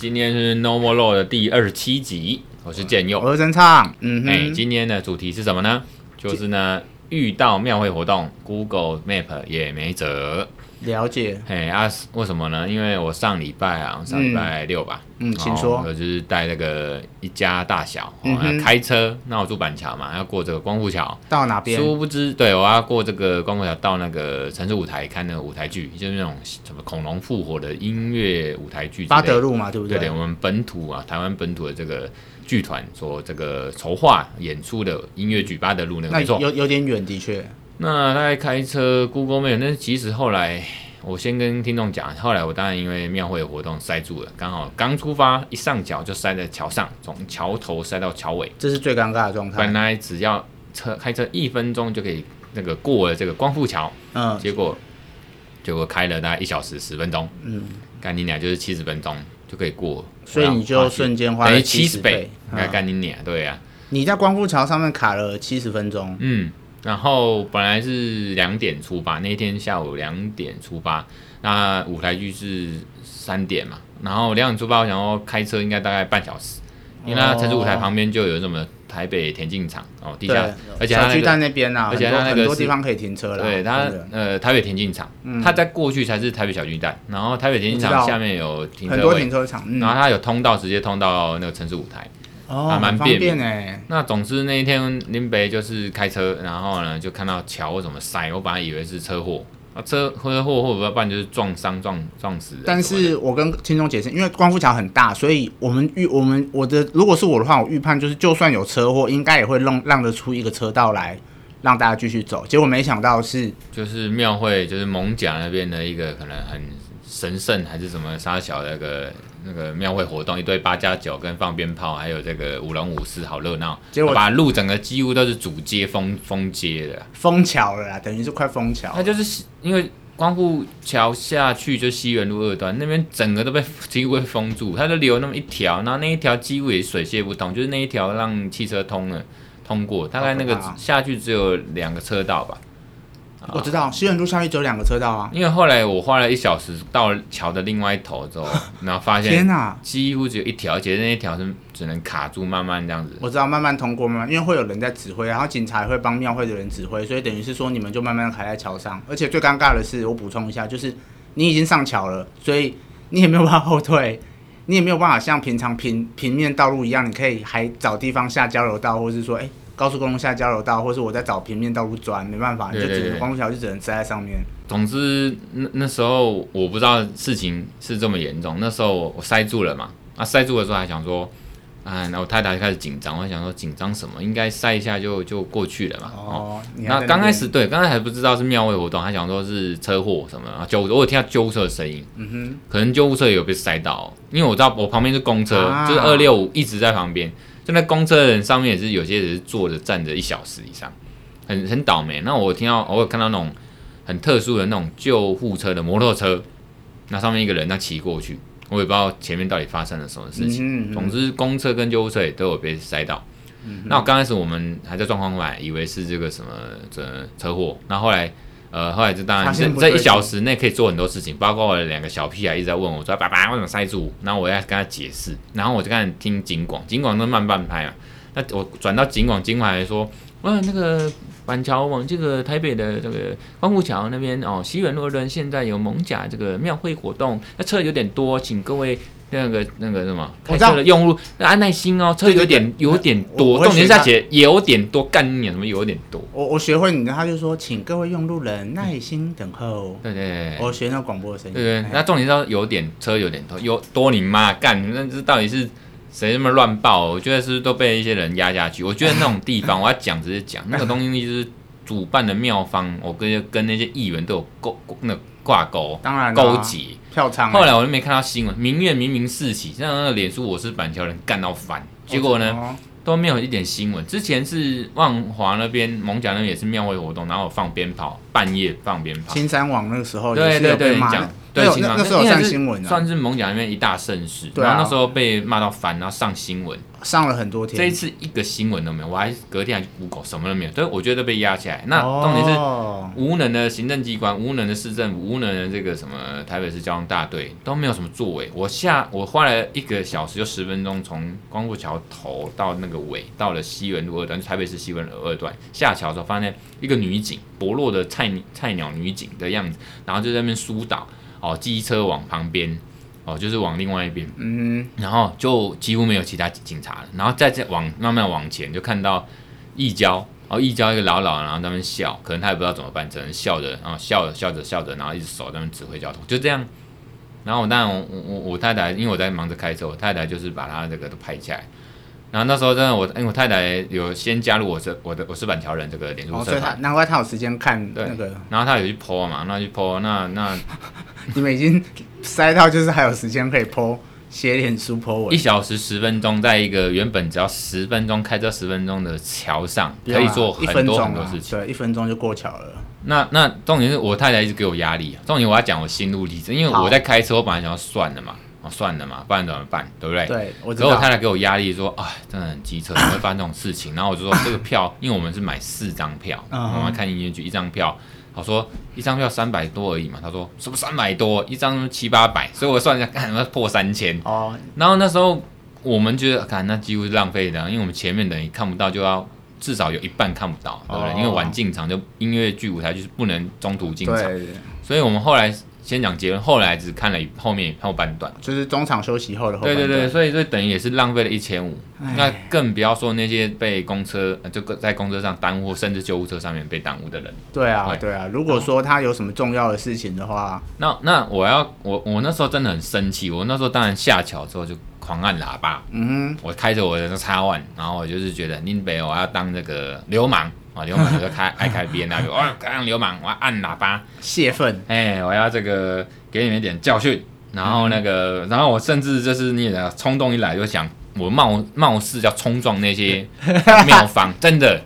哎，今天是 No More Law 的第二十七集，我是建佑，我是真唱。嗯，哎，今天的主题是什么呢？就是呢，遇到庙会活动，Google Map 也没辙。了解，哎啊，为什么呢？因为我上礼拜啊，上礼拜六吧，嗯，请说，我就是带那个一家大小，嗯，开车，那我住板桥嘛，要过这个光复桥，到哪边？殊不知，对，我要过这个光复桥到那个城市舞台看那个舞台剧，就是那种什么恐龙复活的音乐舞台剧，八德路嘛，对不对？对，我们本土啊，台湾本土的这个剧团所这个筹划演出的音乐剧，八德路那个，没错，有有点远，的确。那他在开车，Google Map，那其实后来我先跟听众讲，后来我当然因为庙会活动塞住了，刚好刚出发一上桥就塞在桥上，从桥头塞到桥尾，这是最尴尬的状态。本来只要车开车一分钟就可以那个过了这个光复桥，嗯，结果结果开了大概一小时十分钟，嗯，干你俩就是七十分钟就可以过，所以你就瞬间花了七十倍，应该干你俩，对呀、啊，你在光复桥上面卡了七十分钟，嗯。然后本来是两点出发，那天下午两点出发，那舞台剧是三点嘛，然后两点出发，我想说开车应该大概半小时，因为那城市舞台旁边就有什么台北田径场哦，地下，而且它小巨蛋那边啊，而且它那个很多地方可以停车了，对它呃台北田径场，它在过去才是台北小巨蛋，然后台北田径场下面有停车位，很多停车场，然后它有通道直接通到那个城市舞台。哦，还蛮便便哎。那总之那一天林北就是开车，然后呢就看到桥怎么塞，我本来以为是车祸啊，车车祸或者不然就是撞伤撞撞死。但是我跟听众解释，因为光复桥很大，所以我们预我们我的如果是我的话，我预判就是就算有车祸，应该也会让让得出一个车道来让大家继续走。结果没想到是就是庙会就是蒙甲那边的一个可能很神圣还是什么沙小那个。那个庙会活动，一堆八加九跟放鞭炮，还有这个舞龙舞狮，好热闹。结果把路整个几乎都是主街封封街的，封桥了啦，等于是快封桥。它就是因为光复桥下去就西园路二段那边整个都被几乎被封住，它就留那么一条，然后那一条几乎也水泄不通，就是那一条让汽车通了通过，大概那个下去只有两个车道吧。我知道西园路下去只有两个车道啊，因为后来我花了一小时到桥的另外一头之后，然后发现天哪，几乎只有一条，而且那一条是只能卡住，慢慢这样子。我知道慢慢通过嘛，因为会有人在指挥，然后警察也会帮庙会的人指挥，所以等于是说你们就慢慢卡在桥上。而且最尴尬的是，我补充一下，就是你已经上桥了，所以你也没有办法后退，你也没有办法像平常平平面道路一样，你可以还找地方下交流道，或者是说，哎、欸。高速公路下交流道，或是我在找平面道路钻，没办法，就只能光复桥就只能塞在上面。总之，那那时候我不知道事情是这么严重。那时候我塞住了嘛，啊，塞住的时候还想说，啊，然后我太太就开始紧张，我想说紧张什么？应该塞一下就就过去了嘛。哦，那刚开始对，刚开始还不知道是庙会活动，还想说是车祸什么啊？救，我有听到救护车的声音，嗯哼，可能救护车也有被塞到，因为我知道我旁边是公车，啊、就是二六五一直在旁边。就那公车的人上面也是有些人是坐着站着一小时以上，很很倒霉。那我听到偶尔看到那种很特殊的那种救护车的摩托车，那上面一个人他骑过去，我也不知道前面到底发生了什么事情。嗯嗯嗯，总之公车跟救护车也都有被塞到。那我刚开始我们还在状况外，以为是这个什么这车祸，那后来。呃，后来就当然这这一小时内可以做很多事情，包括我的两个小屁孩一直在问我说：“爸爸为什么塞住？”然后我要跟他解释，然后我就开始听警广，警广都慢半拍嘛。那我转到警广，警广还说：“哇，那个板桥往这个台北的这个光复桥那边哦，西园路那边现在有蒙甲这个庙会活动，那车有点多，请各位。”那个那个什么开车的用路，那安耐心哦，车有点有点多，重点是他写有点多，干你什么有点多。我我学会你的，他就说，请各位用路人耐心等候。对对对，我学那广播的声音。对对，那重点是有点车有点多，有多你妈干，那这到底是谁这么乱报？我觉得是都被一些人压下去。我觉得那种地方，我要讲直接讲，那个东西就是主办的妙方，我跟跟那些议员都有勾那挂钩，当然勾结。票仓。后来我就没看到新闻，民怨明明四起，像那个脸书我是板桥人干到烦，结果呢都没有一点新闻。之前是万华那边蒙甲那边也是庙会活动，然后放鞭炮，半夜放鞭炮。青山网那个时候对对对，讲对，那那时候上新闻，算是蒙甲那边一大盛事。对啊，然后那时候被骂到烦，然后上新闻，上了很多天。这一次一个新闻都没有，我还隔天还去 Google，什么都没有。所以我觉得被压起来。那重点是无能的行政机关、无能的市政府、无能的这个什么台北市交通大队都没有什么作为。我下我花了一个小时就十分钟，从光复桥头到那个尾，到了西园路二段，台北市西园路二段下桥的时候，发现一个女警，薄弱的菜菜鸟女警的样子，然后就在那边疏导。哦，机车往旁边，哦，就是往另外一边，嗯，然后就几乎没有其他警察了，然后再再往慢慢往前，就看到一交，然后一交一个老老，然后在那边笑，可能他也不知道怎么办，只能笑着，然后笑着笑着笑着，然后一直手在那边指挥交通，就这样。然后我当然我我我太太，因为我在忙着开车，我太太就是把他这个都拍下来。然后那时候真的我，因为我太太有先加入我这我的我是板桥人这个脸书社团，难怪他有时间看那个，然后他有去 po 嘛，那去 po，那那 你们已经塞到就是还有时间可以 po 写脸书 po 文，一小时十分钟，在一个原本只要十分钟开车十分钟的桥上，可以做很多很多事情，对，一分钟就过桥了。那那重点是我太太一直给我压力，重点我要讲我心路历程，因为我在开车，我本来想要算了嘛。哦，算了嘛，不然怎么办？对不对？对，我之后我太太给我压力说，啊，真的很机车，怎么会发生这种事情？然后我就说，这个票，因为我们是买四张票，我们看音乐剧一张票，好说一张票三百多而已嘛，他说什么三百多，一张七八百，所以我算一下，看要破三千。哦，然后那时候我们觉得，看那几乎是浪费的，因为我们前面等于看不到，就要至少有一半看不到，对不对？因为晚进场就音乐剧舞台就是不能中途进场，所以我们后来。先讲结论，后来只看了后面后半段，就是中场休息后的后半段。对对对，所以这等于也是浪费了一千五。那更不要说那些被公车就在公车上耽误，甚至救护车上面被耽误的人。对啊，对，啊。如果说他有什么重要的事情的话，那那我要我我那时候真的很生气。我那时候当然下桥之后就狂按喇叭。嗯哼，我开着我的叉 One，然后我就是觉得宁北我要当这个流氓。啊，流氓就开爱开 B N W，我当流氓，我要按喇叭泄愤，哎、欸，我要这个给你们一点教训，然后那个，嗯、然后我甚至就是你的冲动一来就想，我冒冒似要冲撞那些 庙方，真的，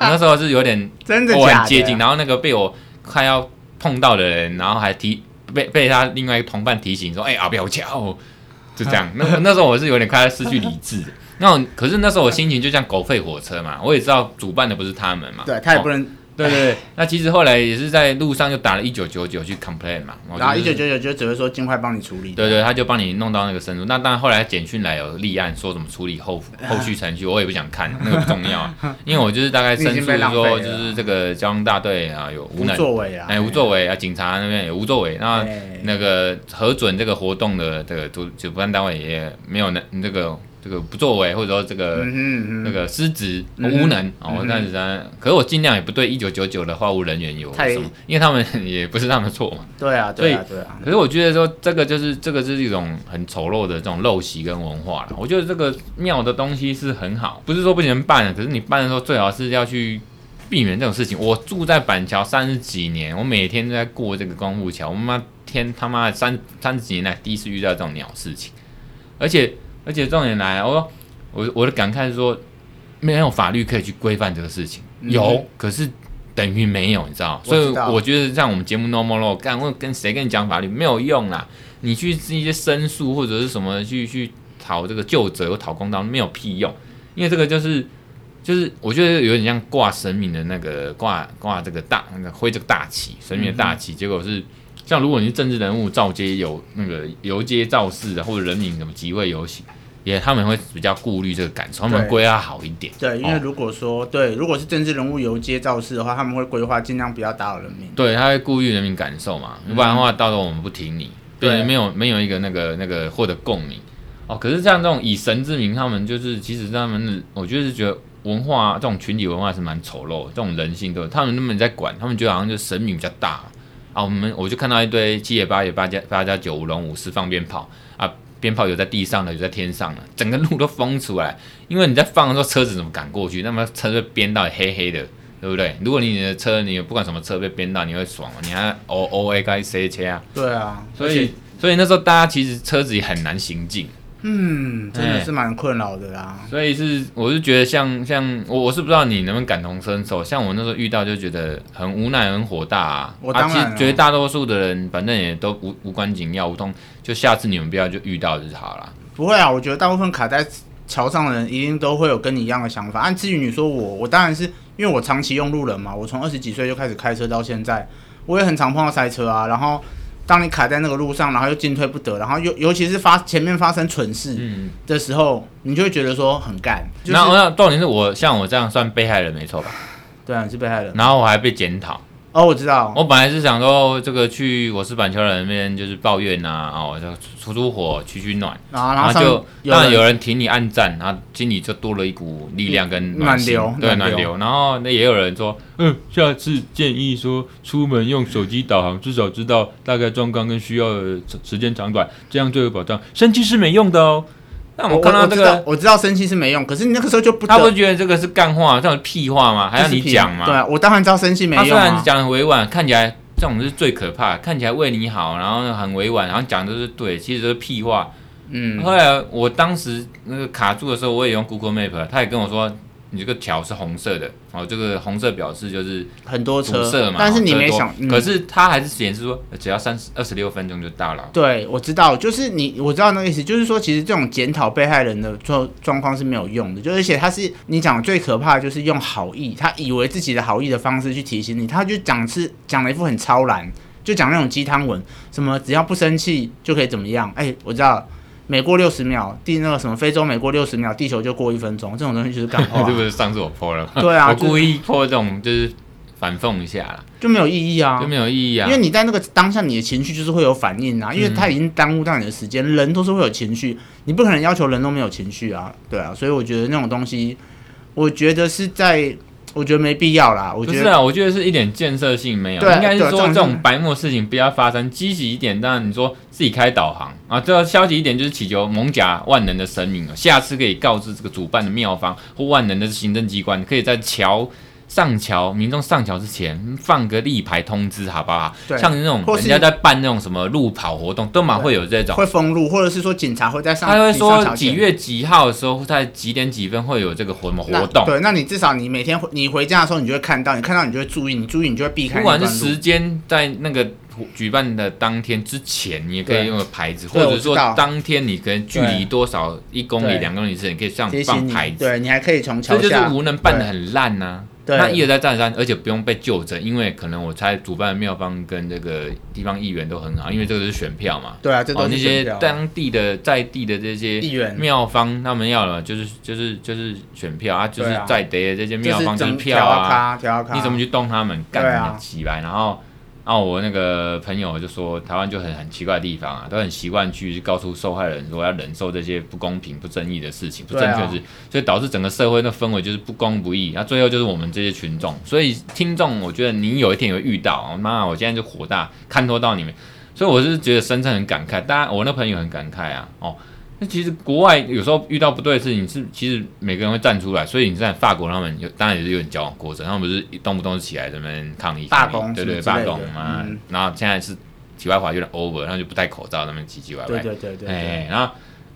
那时候是有点 真的，我很接近，然后那个被我快要碰到的人，然后还提被被他另外一个同伴提醒说，哎、欸，啊不要叫，就这样，那那时候我是有点快要失去理智。那可是那时候我心情就像狗吠火车嘛，我也知道主办的不是他们嘛，对他也不能，哦、对对对。那其实后来也是在路上就打了一九九九去 complain 嘛，然后一九九九就只会说尽快帮你处理，对，对对，他就帮你弄到那个申诉。那当然后来简讯来有立案，说怎么处理后 后续程序，我也不想看，那个不重要，因为我就是大概申诉说就是这个交通大队啊有无能作为啊，哎无作为啊，警察那边也无作为，那那个核准这个活动的这个主主办单位也没有那这个。这个不作为，或者说这个、嗯嗯、那个失职、嗯、无能哦，但是呢，可是我尽量也不对一九九九的话务人员有什么，因为他们也不是他们的错嘛。对啊，对啊，对啊。可是我觉得说这个就是这个是一种很丑陋的这种陋习跟文化了。我觉得这个庙的东西是很好，不是说不能办，可是你办的时候最好是要去避免这种事情。我住在板桥三十几年，我每天都在过这个光复桥，我妈天他妈的三三十几年来第一次遇到这种鸟事情，而且。而且重点来，我说我我的感慨是说，没有法律可以去规范这个事情，嗯、有，可是等于没有，你知道？所以我觉得像我们节目 normal law，干我跟谁跟你讲法律？没有用啦，你去一些申诉或者是什么去去讨这个究责或讨公道没有屁用，因为这个就是就是我觉得有点像挂神明的那个挂挂这个大那个挥这个大旗，神明的大旗，嗯、结果是。像如果你是政治人物，造街有那个游街造势的，或者人民什么集会游行，也他们会比较顾虑这个感受，他们规划好一点。对，因为如果说、哦、对，如果是政治人物游街造势的话，他们会规划尽量不要打扰人民。对，他会顾虑人民感受嘛，不然的话，到时候我们不听你，对，对没有没有一个那个那个获得共鸣。哦，可是像这种以神之名，他们就是其实他们，我觉得是觉得文化这种群体文化是蛮丑陋，这种人性都他们那么在管，他们觉得好像就神明比较大。啊，我们我就看到一堆七爷八爷八加八加九五龙五狮放鞭炮啊，鞭炮有在地上的，有在天上的，整个路都封出来。因为你在放的时候，车子怎么赶过去？那么车被鞭到黑黑的，对不对？如果你的车，你不管什么车被鞭到，你会爽吗？你还 O O A 该塞车啊？对啊，所以所以那时候大家其实车子也很难行进，嗯，真的是蛮困扰的啦。所以是，我是觉得像像我我是不知道你能不能感同身受，像我那时候遇到就觉得很无奈、很火大啊。我当然、啊、其实绝大多数的人反正也都无无关紧要，无通就下次你们不要就遇到就好了。不会啊，我觉得大部分卡在桥上的人一定都会有跟你一样的想法。按至于你说我，我当然是因为我长期用路人嘛，我从二十几岁就开始开车到现在，我也很常碰到塞车啊。然后当你卡在那个路上，然后又进退不得，然后尤尤其是发前面发生蠢事的时候，嗯、你就会觉得说很干。然后那重点是我像我这样算被害人没错吧？对啊，你是被害人。然后我还被检讨。哦，我知道。我本来是想说，这个去我是板桥人那边就是抱怨呐、啊，哦，就出出火取取暖，啊、然后就当然有人挺你按赞，然后心里就多了一股力量跟暖流，对暖流。然后那也有人说，嗯，下次建议说出门用手机导航，至少知道大概状况跟需要的时间长短，这样最有保障。生气是没用的哦。那我看到这个，我，我知道生气是没用，可是你那个时候就不，他不觉得这个是干话，这种屁话吗？还要你讲吗？对啊，我当然知道生气没用啊。他虽然讲很委婉，看起来这种是最可怕，看起来为你好，然后很委婉，然后讲的都是对，其实都是屁话。嗯，后来我当时那个卡住的时候，我也用 Google Map，他也跟我说。你这个条是红色的哦，这个红色表示就是很多车嘛，但是你没想，可是它还是显示说只要三十二十六分钟就到了。对，我知道，就是你我知道那个意思，就是说其实这种检讨被害人的状状况是没有用的，就而且他是你讲最可怕的就是用好意，他以为自己的好意的方式去提醒你，他就讲是讲了一副很超然，就讲那种鸡汤文，什么只要不生气就可以怎么样？哎，我知道。每过六十秒，地那个什么非洲，每过六十秒，地球就过一分钟，这种东西就是干话。这不是上次我 po 了吗？对啊，我故意 po 这种就是反讽一下啦，就没有意义啊，就没有意义啊。因为你在那个当下，你的情绪就是会有反应啊，因为它已经耽误到你的时间，嗯、人都是会有情绪，你不可能要求人都没有情绪啊，对啊，所以我觉得那种东西，我觉得是在。我觉得没必要啦。我觉得不是啊，我觉得是一点建设性没有。对，应该是说这种白目事情不要发生，积极一点。当然你说自己开导航啊，这个消极一点就是祈求蒙甲万能的神明啊，下次可以告知这个主办的庙方或万能的行政机关，可以在桥。上桥，民众上桥之前放个立牌通知，好不好？对，像那种人家在办那种什么路跑活动，都蛮会有这种会封路，或者是说警察会在上，他会说几月几号的时候，在几点几分会有这个活活动。对，那你至少你每天你回家的时候，你就会看到，你看到你就会注意，你注意你就会避开。不管是时间在那个举办的当天之前，你也可以用个牌子，或者说当天你可能距离多少一公里、两公里之前，你可以上放牌子。对，你还可以从桥下。这就是无能办得很烂呐。那一而再再而三，而且不用被纠正，因为可能我猜主办的庙方跟这个地方议员都很好，因为这个是选票嘛。对啊，这都是。哦，那些当地的在地的这些议员庙方，他们要了就是就是就是选票啊，就是在地的这些庙方就是票啊，你怎么去动他们，干得起来，然后。然后我那个朋友就说，台湾就很很奇怪的地方啊，都很习惯去告诉受害人说要忍受这些不公平、不正义的事情、不正确的事，所以导致整个社会的氛围就是不公不义。那最后就是我们这些群众，所以听众，我觉得你有一天也会遇到。妈，我现在就火大，看透到你们，所以我是觉得深圳很感慨，当然我那朋友很感慨啊，哦。那其实国外有时候遇到不对的事情，是其实每个人会站出来。所以你在法国，他们有当然也是有点交往过程，他们不是动不动就起来这边抗议、罢工，对对罢工嘛。嗯、然后现在是体外滑有点 over，然后就不戴口罩，那边唧唧歪歪。对对对对，对。哎，然后。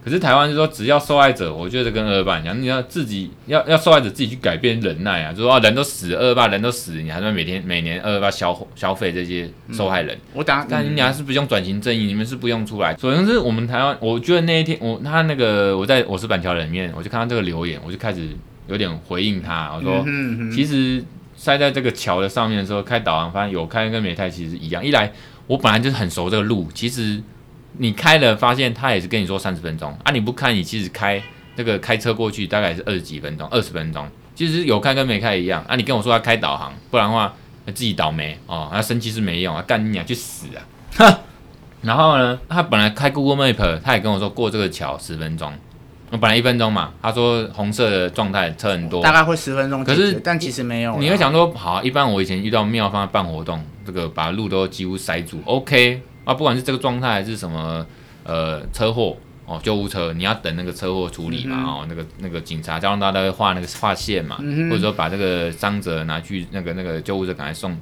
可是台湾就说，只要受害者，我觉得跟二二八一样，你要自己要要受害者自己去改变忍耐啊，就说啊人都死，二二八人都死，你还在每天每年二二八消消费这些受害人。嗯、我打，但你还是不用转型正义，你们是不用出来。首先是我们台湾，我觉得那一天我他那个我在我是板桥人里面，我就看到这个留言，我就开始有点回应他，我说、其实塞在这个桥的上面的时候，开导航发现有开跟没开其实一样。一来我本来就是很熟这个路，其实。你开了，发现他也是跟你说三十分钟啊！你不开，你其实开那个开车过去大概是二十几分钟，二十分钟，其实有开跟没开一样啊！你跟我说要开导航，不然的话自己倒霉哦，他生气是没用啊，干你娘去死啊！哼！然后呢，他本来开 Google Map，他也跟我说过这个桥十分钟，我本来一分钟嘛，他说红色的状态车很多，大概会十分钟，可是但其实没有。你会想说，好，一般我以前遇到庙方办活动，这个把路都几乎塞住，OK。啊，不管是这个状态还是什么，呃，车祸哦，救护车，你要等那个车祸处理嘛，嗯、哦，那个那个警察交通大队会画那个画线嘛，嗯、或者说把这个伤者拿去那个那个救护车赶快送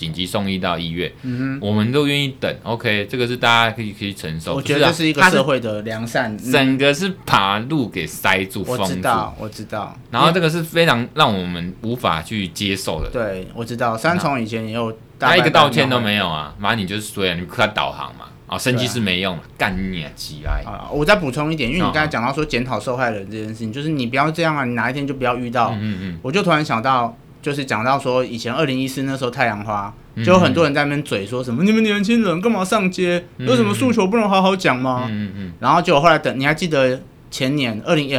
紧急送医到医院，嗯、我们都愿意等。OK，这个是大家可以可以承受。我觉得这是一个社会的良善。整个是把路给塞住，封住。我知道，我知道。然后这个是非常让我们无法去接受的。对，我知道。三重以前也有，他一个道歉都没有啊！妈，你就是衰啊！你快导航嘛！啊，生气是没用，干你啊，起来！啊，我再补充一点，因为你刚才讲到说检讨受害人这件事情，就是你不要这样啊，你哪一天就不要遇到。嗯嗯。我就突然想到。就是讲到说，以前二零一四那时候太阳花，就有很多人在那边嘴说什么，嗯、你们年轻人干嘛上街？嗯、有什么诉求不能好好讲吗？嗯嗯，嗯然后就后来等，你还记得前年二零一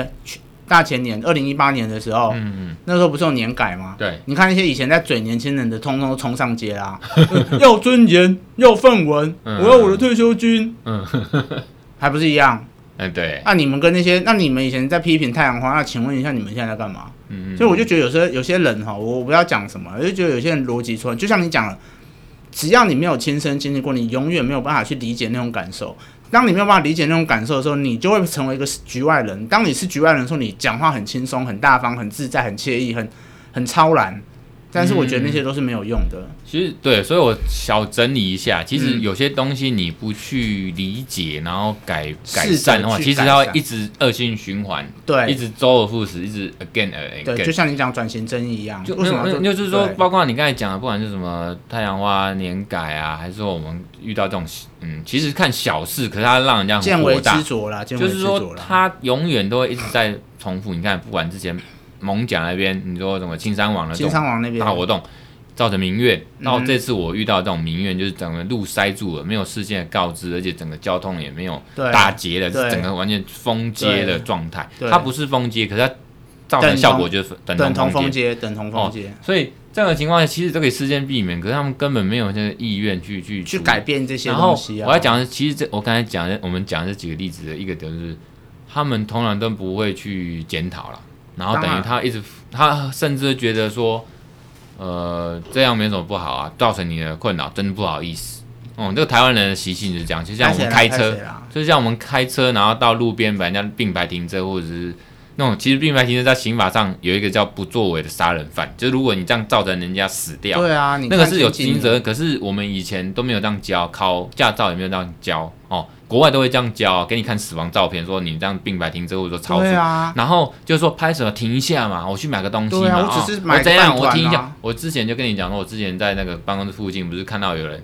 大前年二零一八年的时候，嗯嗯，那时候不是有年改吗？对，你看那些以前在嘴年轻人的，通通都冲上街啦，要尊严，要饭碗，嗯、我要我的退休金，嗯，还不是一样？哎，对，那你们跟那些，那你们以前在批评太阳花，那请问一下，你们现在在干嘛？嗯，所以我就觉得有时候有些人哈，我不要讲什么，我就觉得有些人逻辑错，就像你讲了，只要你没有亲身经历过，你永远没有办法去理解那种感受。当你没有办法理解那种感受的时候，你就会成为一个局外人。当你是局外人的时候，你讲话很轻松、很大方、很自在、很惬意、很很超然。但是我觉得那些都是没有用的。嗯、其实对，所以我小整理一下，其实有些东西你不去理解，然后改改善的话，其实它会一直恶性循环，对，一直周而复始，一直 again again。对，就像你讲转型正义一样，就为什么？就是说，包括你刚才讲的，不管是什么太阳花年改啊，还是说我们遇到这种，嗯，其实看小事，可是它让人家很火大，就是说它永远都会一直在重复。你看，不管之前。艋舺那边，你说什么青山王的大活动，造成民怨。然后这次我遇到这种民怨，就是整个路塞住了，没有事先的告知，而且整个交通也没有打结的，是整个完全封街的状态。它不是封街，可是它造成效果就是等同封街，等同封街。所以这样的情况下，其实这个事先避免，可是他们根本没有这个意愿去去去改变这些东西。我要讲的，其实这我刚才讲的，我们讲这几个例子的一个点就是，他们通常都不会去检讨了。然后等于他一直，他甚至觉得说，呃，这样没什么不好啊，造成你的困扰，真的不好意思。嗯，这个台湾人的习性就是这样，就像我们开车，就像我们开车，然后到路边把人家并排停车，或者是那种，其实并排停车在刑法上有一个叫不作为的杀人犯，就是如果你这样造成人家死掉，对啊，那个是有刑责，可是我们以前都没有这样教，考驾照也没有这样教哦。国外都会这样教，给你看死亡照片，说你这样并排停车或者说超速，啊、然后就是说拍什么停一下嘛，我去买个东西嘛，啊、我只是买这样，我停一下。我之前就跟你讲说，我之前在那个办公室附近不是看到有人。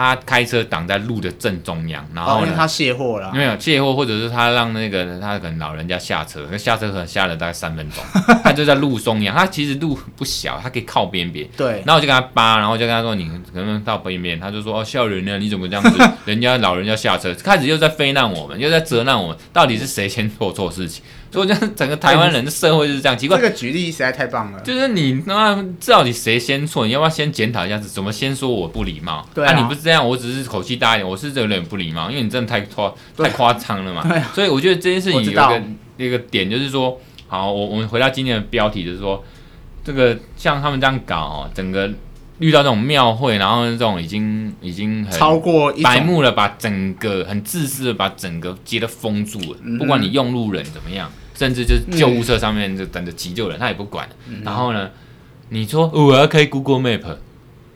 他开车挡在路的正中央，然后、哦、因为他卸货了，没有卸货，或者是他让那个他可能老人家下车，那下车可能下了大概三分钟，他就在路中央，他其实路不小，他可以靠边边。对，然后我就跟他扒，然后就跟他说，你可能到边边，他就说哦，笑人呢，你怎么这样子？人家老人家下车，开始又在非难我们，又在责难我们，到底是谁先做错事情？所以这样整个台湾人的社会就是这样奇怪。这个举例实在太棒了。就是你那到底谁先错？你要不要先检讨一下子？怎么先说我不礼貌？对啊，啊，你不是这样，我只是口气大一点，我是有点不礼貌，因为你真的太夸太夸张了嘛。对啊，所以我觉得这件事情有一个一个点，就是说，好，我我们回到今天的标题，就是说，这个像他们这样搞，整个。遇到这种庙会，然后这种已经已经很超过白目了，把整个很自私的把整个街都封住了。嗯、不管你用路人怎么样，甚至就是救护车上面就等着急救人，嗯、他也不管。嗯、然后呢，你说我要开 Google Map，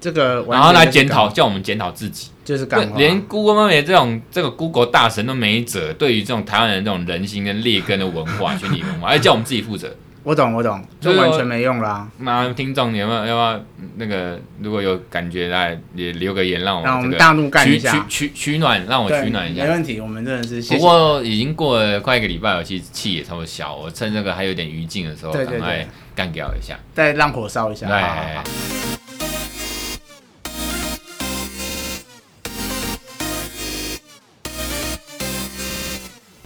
这个然后来检讨，叫我们检讨自己，就是？连 Google Map 这种这个 Google 大神都没辙，对于这种台湾人这种人心跟劣根的文化、群体文化，还叫我们自己负责。我懂，我懂，就完全没用啦。那听众，你有没有要不要那个？如果有感觉来，也留个言，让我让我们大怒干一下，取取取暖，让我取暖一下。没问题，我们真的是謝謝。不过已经过了快一个礼拜了，其实气也差不多消。我趁这个还有点余劲的时候，赶快干掉一下，再让火烧一下。对。好好好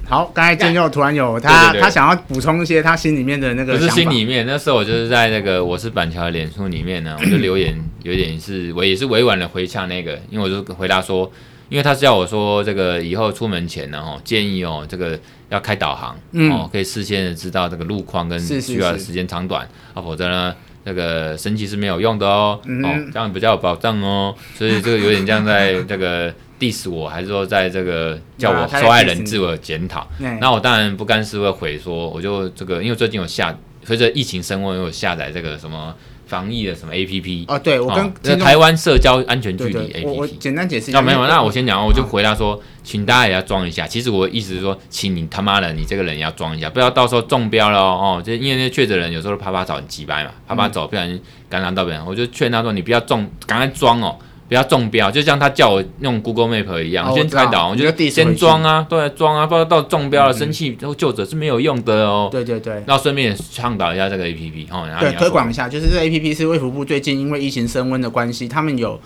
好，刚才建佑突然有他，他想要补充一些他心里面的那个。不是心里面，那时候我就是在那个我是板桥的脸书里面呢，我就 留言有点是我也是委婉的回呛那个，因为我就回答说，因为他是叫我说这个以后出门前呢，哦，建议哦这个要开导航，嗯、哦，可以事先的知道这个路况跟需要的时间长短，啊，否则呢那个生气是没有用的哦，嗯、哦，这样比较有保障哦，所以这个有点像在这个。Diss 我还是说在这个叫我受害人自我检讨？那我当然不甘示弱，回说我就这个，因为最近有下随着疫情升温，有下载这个什么防疫的什么 A P P 啊，对我跟、哦、台湾社交安全距离 A P P，我我简单解释一下。没有，那我先讲，我就回答说，请大家也要装一下。其实我的意思是说，请你他妈的，你这个人也要装一下，不要到时候中标了哦。就因为那确诊人有时候啪啪走很鸡掰嘛，啪啪走不小心感染到别人，我就劝他说，你不要中，赶快装哦。不要中标，就像他叫我用 Google Map 一样，哦、先开导，我就先装啊，对，装啊，不知道到中标了，嗯、生气然后救者是没有用的哦。对对对，那顺便倡导一下这个 A P P 哦，对，推广一下，就是这个 A P P 是卫福部最近因为疫情升温的关系，他们有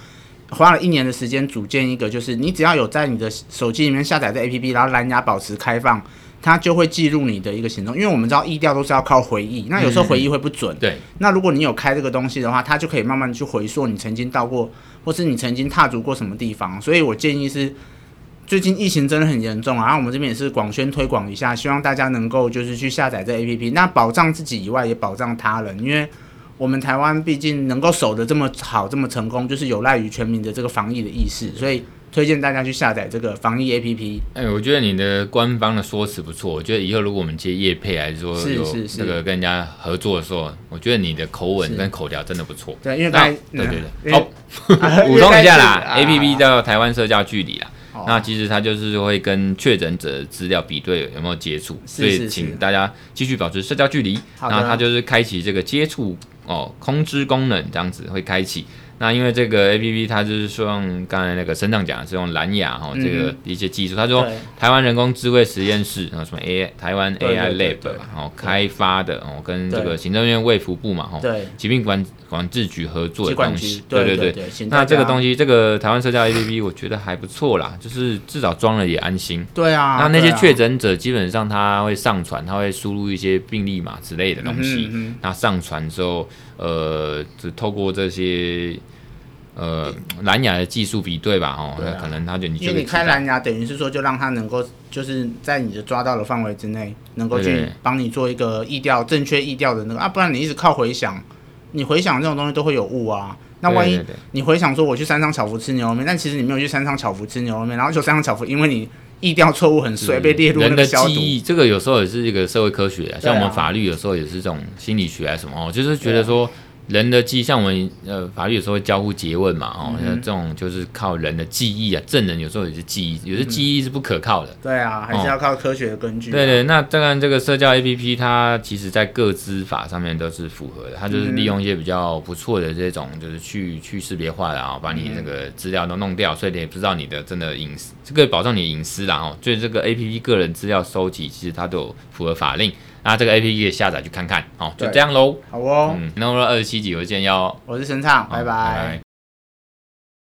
花了一年的时间组建一个，就是你只要有在你的手机里面下载这 A P P，然后蓝牙保持开放，它就会记录你的一个行动，因为我们知道意调都是要靠回忆，那有时候回忆会不准。嗯、对，那如果你有开这个东西的话，它就可以慢慢去回溯你曾经到过。或是你曾经踏足过什么地方，所以我建议是，最近疫情真的很严重啊，然后我们这边也是广宣推广一下，希望大家能够就是去下载这 APP，那保障自己以外也保障他人，因为我们台湾毕竟能够守得这么好这么成功，就是有赖于全民的这个防疫的意识，所以。推荐大家去下载这个防疫 APP。哎、欸，我觉得你的官方的说辞不错。我觉得以后如果我们接业配，还是说有这个跟人家合作的时候，我觉得你的口吻跟口条真的不错。对，因为刚才对对对，好，补充一下啦，APP 叫台湾社交距离啦。哦、那其实它就是会跟确诊者资料比对有没有接触，所以请大家继续保持社交距离。那它就是开启这个接触哦通知功能，这样子会开启。那因为这个 A P P 它就是说用刚才那个省长讲的是用蓝牙哈，这个一些技术，他说台湾人工智慧实验室啊，什么 A 台湾 A I Lab 哦开发的哦，跟这个行政院卫福部嘛哈，疾病管管制局合作的东西，对对对。那这个东西，这个台湾社交 A P P 我觉得还不错啦，就是至少装了也安心。对啊。那那些确诊者基本上他会上传，他会输入一些病历码之类的东西，那上传之后，呃，只透过这些。呃，蓝牙的技术比对吧，哦，那、啊、可能他就你就因为你开蓝牙，等于是说就让他能够就是在你的抓到的范围之内，能够去帮你做一个意调正确意调的那个啊，不然你一直靠回响，你回响这种东西都会有误啊。那万一你回想说我去山上巧福吃牛肉面，但其实你没有去山上巧福吃牛肉面，然后就山上巧福因为你意调错误很衰被列入那个消毒。人的记忆，这个有时候也是一个社会科学啊，像我们法律有时候也是这种心理学还是什么哦，就是觉得说。人的记忆，像我们呃法律有时候会交互诘问嘛，哦，像、嗯、这种就是靠人的记忆啊，证人有时候也是记忆，有些记忆是不可靠的。嗯、对啊，还是要靠科学的根据、啊。对对，那当然这个社交 APP 它其实在各资法上面都是符合的，它就是利用一些比较不错的这种，就是去去识别化的啊，把你那个资料都弄掉，所以你也不知道你的真的隐私，这个保障你的隐私啦哦，所以这个 APP 个人资料收集其实它都有符合法令。那这个 A P P 也下载去看看，好，就这样喽。好哦，嗯，那么二十七集，我见要，我是神畅，拜拜。拜拜。